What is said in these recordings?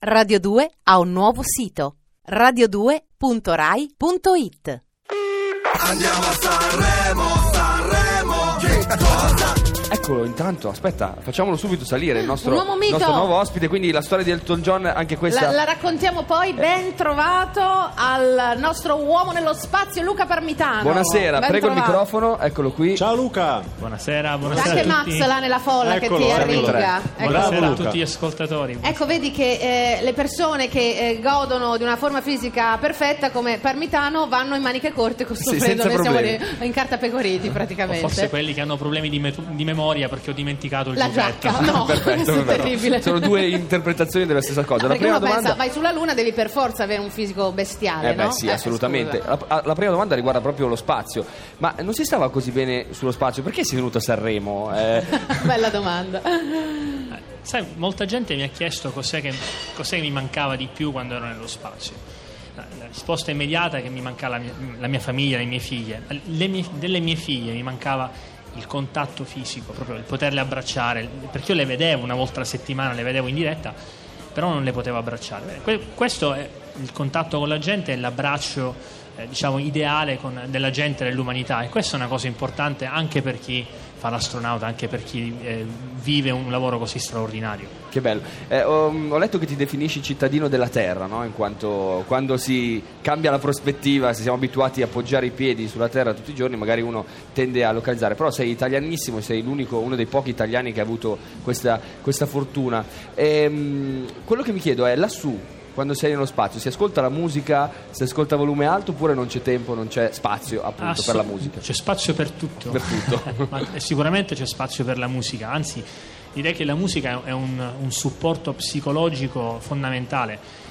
Radio 2 ha un nuovo sito radio2.rai.it Andiamo a Sanremo, Sanremo, che cosa? Eccolo, intanto, aspetta, facciamolo subito salire il nostro, Un uomo mito. nostro nuovo ospite, quindi la storia di Elton John, anche questa... La, la raccontiamo poi. Ben trovato al nostro uomo nello spazio, Luca Parmitano. Buonasera, Ben prego il trovato. microfono, eccolo qui. Ciao Luca! Buonasera, C'è buonasera anche a Max là nella folla Eccolo, che ti arriga. Ecco. Buonasera a tutti gli ascoltatori. Ecco, vedi che eh, le persone che eh, godono di una forma fisica perfetta come Parmitano vanno in maniche corte costruendo, senza noi siamo in carta pecoriti O praticamente. forse quelli che hanno problemi di, met- di memoria perché ho dimenticato il La giacca, no, Perfetto, è terribile. Sono due interpretazioni della stessa cosa. La Perché prima uno pensa, domanda... vai sulla Luna devi per forza avere un fisico bestiale, Eh beh no? sì, Eh, assolutamente. La, la prima domanda riguarda proprio lo spazio. Ma non si stava così bene sullo spazio? Perché sei venuto a Sanremo? Eh, Bella domanda. Eh, Sai, molta gente mi ha chiesto cos'è che, cos'è che mi mancava di più quando ero nello spazio. La, la risposta immediata è che mi mancava la mia, la mia famiglia, le mie figlie. Le mie- delle mie figlie mi mancava il contatto fisico, proprio il poterle abbracciare, perché io le vedevo una volta alla settimana, le vedevo in diretta, però non le potevo abbracciare. Que- questo è il contatto con la gente, è l'abbraccio eh, diciamo ideale con- della gente, dell'umanità e questa è una cosa importante anche per chi fa l'astronauta, anche per chi eh, vive un lavoro così straordinario. che bello. Eh, ho, ho letto che ti definisci cittadino della Terra, no? In quanto quando si cambia la prospettiva, se siamo abituati a appoggiare i piedi sulla Terra tutti i giorni, magari uno tende a localizzare. Però sei italianissimo, sei l'unico, uno dei pochi italiani che ha avuto questa, questa fortuna. Ehm, quello che mi chiedo è lassù. Quando sei nello spazio, si ascolta la musica, si ascolta a volume alto oppure non c'è tempo, non c'è spazio appunto per la musica? C'è spazio per tutto. Per tutto. Ma sicuramente c'è spazio per la musica, anzi direi che la musica è un, un supporto psicologico fondamentale.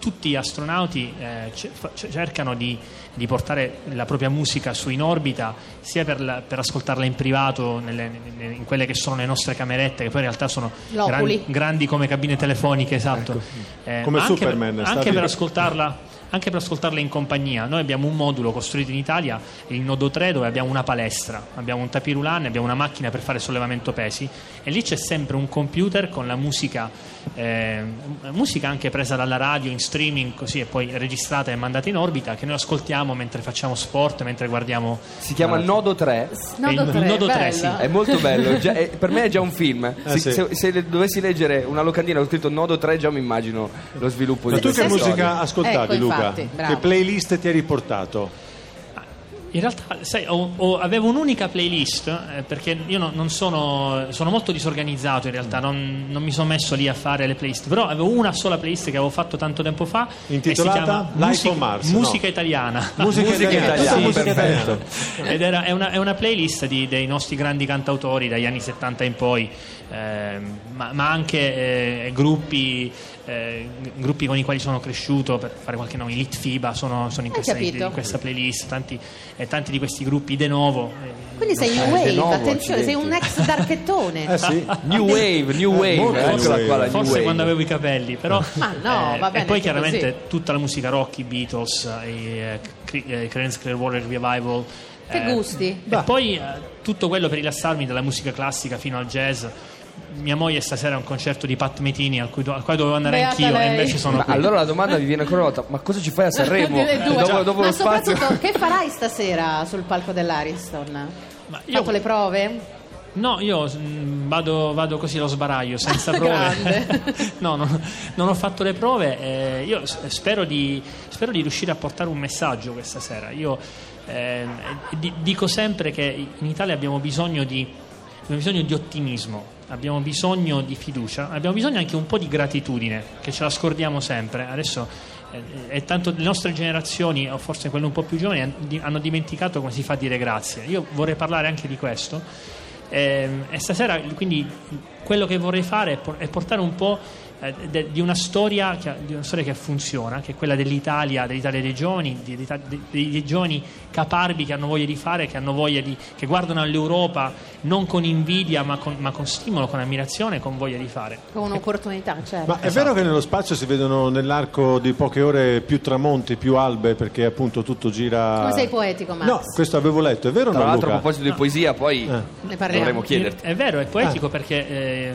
Tutti gli astronauti eh, ce- cercano di, di portare la propria musica su in orbita sia per, la- per ascoltarla in privato, nelle- nelle- in quelle che sono le nostre camerette, che poi in realtà sono L'Oculi. grandi come cabine telefoniche, esatto. Eh, Come Superman, per- anche per ascoltarla anche per ascoltarla in compagnia. Noi abbiamo un modulo costruito in Italia, il nodo 3, dove abbiamo una palestra, abbiamo un tapirulan, abbiamo una macchina per fare sollevamento pesi e lì c'è sempre un computer con la musica, eh, musica anche presa dalla radio in streaming così e poi registrata e mandata in orbita che noi ascoltiamo mentre facciamo sport, mentre guardiamo... Si chiama Nodo 3. Nodo il 3, nodo tre, bello. sì. È molto bello, già- è- per me è già un film. Eh, Se, sì. se- se dovessi leggere una locandina, ho scritto Nodo 3, già mi immagino lo sviluppo Ma di tu che musica ascoltavi Ecco, Luca? Infatti, bravo. che playlist ti hai riportato? In realtà, sai, ho- ho- avevo un'unica playlist eh, perché io non, non sono, sono molto disorganizzato in realtà, non, non mi sono messo lì a fare le playlist, però avevo una sola playlist che avevo fatto tanto tempo fa Intitolata e si chiama Life on Mars, Musica no? italiana. Musica, Musica italiana, musica perfetto. italiana. Ed era, è, una, è una playlist di- dei nostri grandi cantautori dagli anni 70 in poi, ehm, ma, ma anche eh, gruppi, eh, gruppi con i quali sono cresciuto, per fare qualche nome, i Lit FIBA sono, sono in, questa, in questa playlist, tanti, eh, tanti di questi gruppi De Novo. eh, Quindi sei new Eh, wave, di nuovo, attenzione, sei un ex darchettone. Eh sì. New Wave, New Wave, eccola New qua la New Forse Wave. quando avevo i capelli, però. Ma no, va bene E poi chiaramente così. tutta la musica rock, i Beatles, i eh, eh, Creedence Clearwater Revival. Che eh, gusti. E poi eh, tutto quello per rilassarmi dalla musica classica fino al jazz. Mia moglie stasera ha un concerto di Pat Metini al, cui do- al quale dovevo andare Beata anch'io lei. e invece sono Ma qui. allora la domanda mi viene ancora una volta, ma cosa ci fai a Sanremo? Delle due. dopo dopo Ma lo spazio? che farai stasera sul palco dell'Ariston? Ma io- fatto le prove? No, io mm, vado, vado così allo sbaraglio, senza prove. No, non, non ho fatto le prove. eh, io spero di, spero di riuscire a portare un messaggio questa sera. Io eh, di- dico sempre che in Italia abbiamo bisogno di, abbiamo bisogno di ottimismo, abbiamo bisogno di fiducia, abbiamo bisogno anche un po' di gratitudine, che ce la scordiamo sempre. Adesso eh, tanto le nostre generazioni, o forse quelle un po' più giovani, hanno dimenticato come si fa a dire grazie. Io vorrei parlare anche di questo. Ehm, e stasera quindi quello che vorrei fare è portare un po' eh, de- di, una storia che, di una storia che funziona, che è quella dell'Italia, dell'Italia dei giovani, di- di- dei, dei giovani caparbi che hanno voglia di fare, che hanno voglia di, che guardano all'Europa non con invidia ma con, ma con stimolo, con ammirazione, con voglia di fare. Con un'opportunità, certo. Ma è vero che nello spazio si vedono nell'arco di poche ore più tramonti, più albe, perché appunto tutto gira... Come sei poetico, Max? No, questo avevo letto, è vero o Tra no l'altro a Luca? proposito di poesia poi Ne parliamo. dovremmo chiederti. È vero, è poetico perché eh,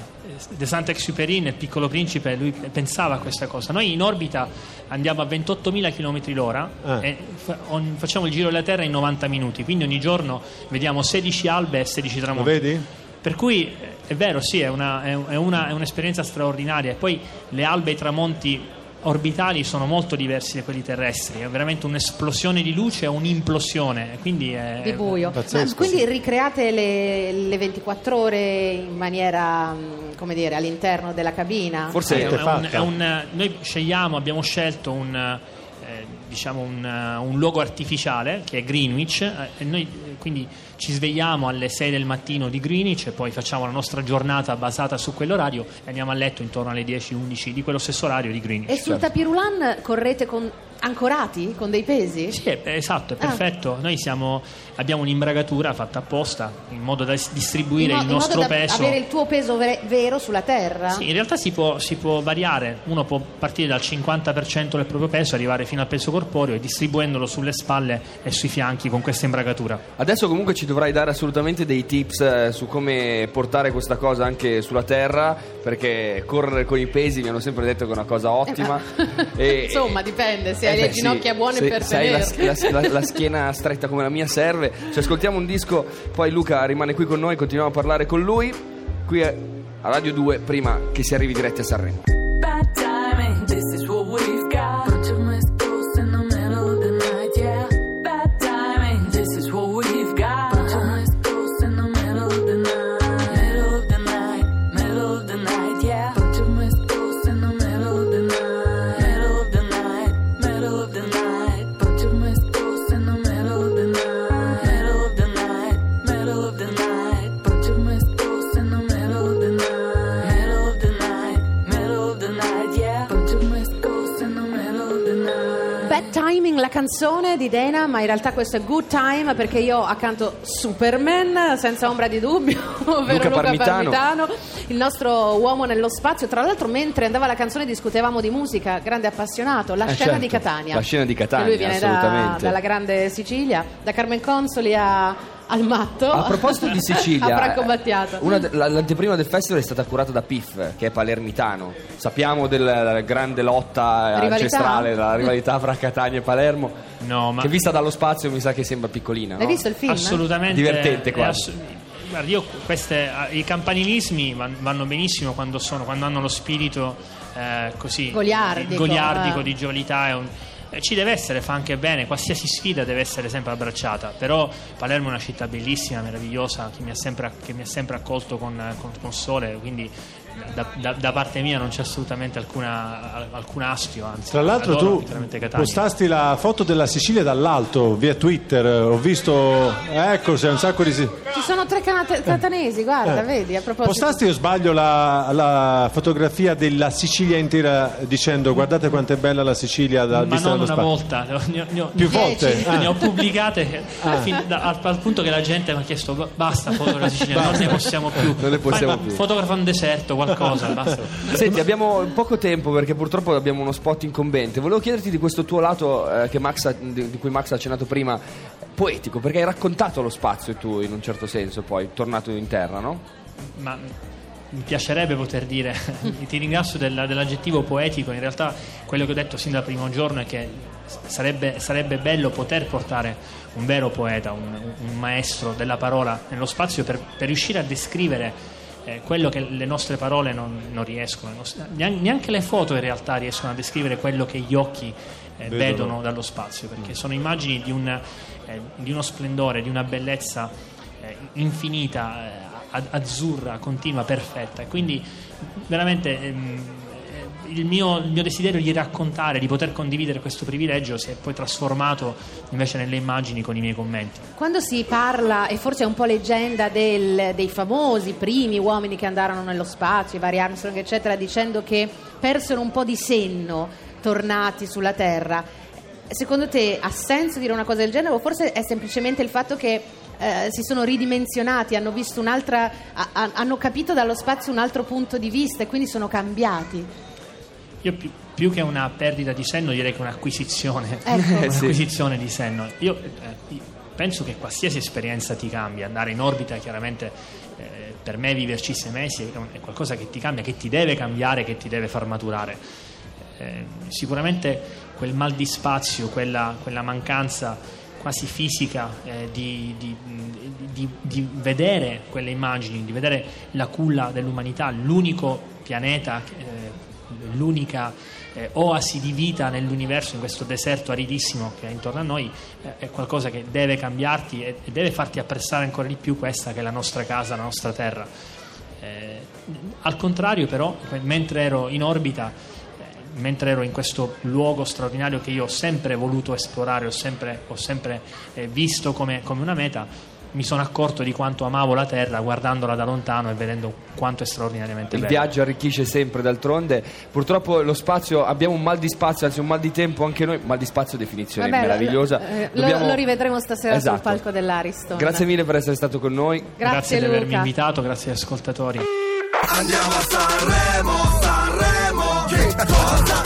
De Saint-Exupéry nel Piccolo Principe lui pensava a questa cosa. Noi in orbita andiamo a 28.000 km l'ora Ah. e fa- on- facciamo il giro della Terra in 90 minuti, quindi ogni giorno vediamo 16 albe e 16 Lo tramonti. vedi? Per cui eh, è vero, sì, è, una- è un- è una- è un'esperienza straordinaria. E poi le albe e i tramonti orbitali sono molto diversi da quelli terrestri, è veramente un'esplosione di luce e un'implosione. Quindi è, di buio. pazzesco, Ma quindi sì. ricreate le, le 24 ore in maniera, mh, come dire, all'interno della cabina? Forse è un- è un- è un- noi scegliamo, abbiamo scelto un, diciamo un, eh, un luogo artificiale che è Greenwich eh, e noi eh, quindi ci svegliamo alle 6 del mattino di Greenwich e poi facciamo la nostra giornata basata su quell'orario e andiamo a letto intorno alle 10-11 di quello stesso orario di Greenwich. E sul tapirulan correte con, ancorati con dei pesi? Sì, è- esatto, è Ah. perfetto. Noi siamo- abbiamo un'imbragatura fatta apposta in modo da distribuire mo- il nostro da peso. avere il tuo peso ve- vero sulla terra? Sì, in realtà si può, si può variare, uno può partire dal 50% del proprio peso, arrivare fino al peso corporeo e distribuendolo sulle spalle e sui fianchi con questa imbragatura. Adesso comunque ci dovrai dare assolutamente dei tips eh, su come portare questa cosa anche sulla terra, perché correre con i pesi mi hanno sempre detto che è una cosa ottima. E- Insomma, dipende, se hai Eh le ginocchia sì, buone se- per se hai la, la- la- schiena stretta come la mia serve. Ci ascoltiamo un disco, poi Luca rimane qui con noi, continuiamo a parlare con lui. Qui a Radio 2 prima che si arrivi diretti a Sanremo. Bad Timing, la canzone di Dana, ma in realtà questo è Good Time perché io accanto Superman, senza ombra di dubbio, ovvero Luca, Parmitano. Parmitano. il nostro uomo nello spazio. Tra l'altro, mentre andava la canzone, discutevamo di musica, grande appassionato. La Eh, scena certo, di Catania. la scena di Catania, Che lui viene da- dalla grande Sicilia, da Carmen Consoli a, al matto. A proposito di Sicilia, a Franco Battiato. una de- la- l'anteprima del festival è stata curata da Piff, che è palermitano. Sappiamo della grande lotta Rivalità? ancestrale, la rivalità fra Catania e Palermo. No, ma Che vista dallo spazio mi sa che sembra piccolina. L'hai no? visto il film? assolutamente Divertente quasi. ass- guarda, io queste, i campanilismi van- vanno benissimo quando, sono, quando hanno lo spirito eh, così Goliardico, goliardico eh. di giovalità. Eh, ci deve essere, fa anche bene, qualsiasi sfida deve essere sempre abbracciata, però Palermo è una città bellissima, meravigliosa, che mi ha sempre, mi ha sempre accolto con, con- con sole, quindi da, da- da parte mia non c'è assolutamente alcuna, alcun astio, anzi. Tra l'altro adoro tu postasti la foto della Sicilia dall'alto via Twitter, ho visto, ecco c'è un sacco di... si- Ci sono tre canate- catanesi, guarda, Eh. vedi, a proposito. Postasti o sbaglio la, la fotografia della Sicilia intera dicendo guardate quanto è bella la Sicilia da, ma vista non una spazio. volta, ne ho, ne ho- Più volte? Ah. ne ho pubblicate fin da- al, al punto che la gente mi ha chiesto "Ba- basta foto della Sicilia, non ne possiamo più. Non ne possiamo Fai- ma più. Fotografa un deserto, qualcosa, basta. Senti, abbiamo poco tempo perché purtroppo abbiamo uno spot incombente. Volevo chiederti di questo tuo lato eh, che Max ha- di, di cui Max ha accennato prima, poetico, perché hai raccontato lo spazio tu in un certo senso, poi tornato in terra, no? Ma mi piacerebbe poter dire, ti ringrazio della- dell'aggettivo poetico, in realtà quello che ho detto sin dal primo giorno è che sarebbe, sarebbe bello poter portare un vero poeta, un, un maestro della parola nello spazio per, per riuscire a descrivere eh, quello che le nostre parole non, non riescono, neanche, le foto in realtà riescono a descrivere quello che gli occhi eh, Vedono. vedono dallo spazio, perché sono immagini di, un, eh, di uno splendore, di una bellezza eh, infinita, eh, azzurra, continua, perfetta. E quindi veramente ehm, eh, il, mio, il mio desiderio di raccontare, di poter condividere questo privilegio si è poi trasformato invece nelle immagini con i miei commenti. Quando si parla, e forse è un po' leggenda del- dei famosi primi uomini che andarono nello spazio, i vari Armstrong, eccetera, dicendo che persero un po' di senno tornati sulla Terra, secondo te ha senso dire una cosa del genere o forse è semplicemente il fatto che eh, si sono ridimensionati, hanno ha- ha- hanno capito dallo spazio un altro punto di vista e quindi sono cambiati? Io più, più che una perdita di senno direi che un'acquisizione, Ecco. Eh, sì. un'acquisizione di senno. Io eh, penso che qualsiasi esperienza ti cambia, andare in orbita chiaramente eh, per me viverci sei mesi è, un- è qualcosa che ti cambia, che ti deve cambiare, che ti deve far maturare. Eh, sicuramente quel mal di spazio, quella, quella mancanza quasi fisica eh, di, di- di- di vedere quelle immagini, di vedere la culla dell'umanità, l'unico pianeta, eh, l'unica eh, oasi di vita nell'universo, in questo deserto aridissimo che è intorno a noi, eh, è qualcosa che deve cambiarti e, e deve farti apprezzare ancora di più questa che è la nostra casa, la nostra terra. Eh, al contrario, però, mentre ero in orbita, eh, mentre ero in questo luogo straordinario che io ho sempre voluto esplorare, ho sempre, ho sempre, eh, visto come, come una meta, mi sono accorto di quanto amavo la Terra guardandola da lontano e vedendo quanto è straordinariamente Il bella. viaggio arricchisce sempre d'altronde. Purtroppo lo spazio, abbiamo un mal di spazio, anzi un mal di tempo anche noi, mal di spazio definizione Vabbè, meravigliosa. eh, lo- Dobbiamo- lo rivedremo stasera sul Esatto. palco dell'Ariston. Grazie mille per essere stato con noi. Grazie, di avermi invitato, grazie agli ascoltatori. Andiamo a Sanremo, Sanremo, che cosa?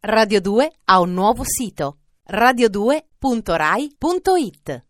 Radio 2 ha un nuovo sito radio2.rai.it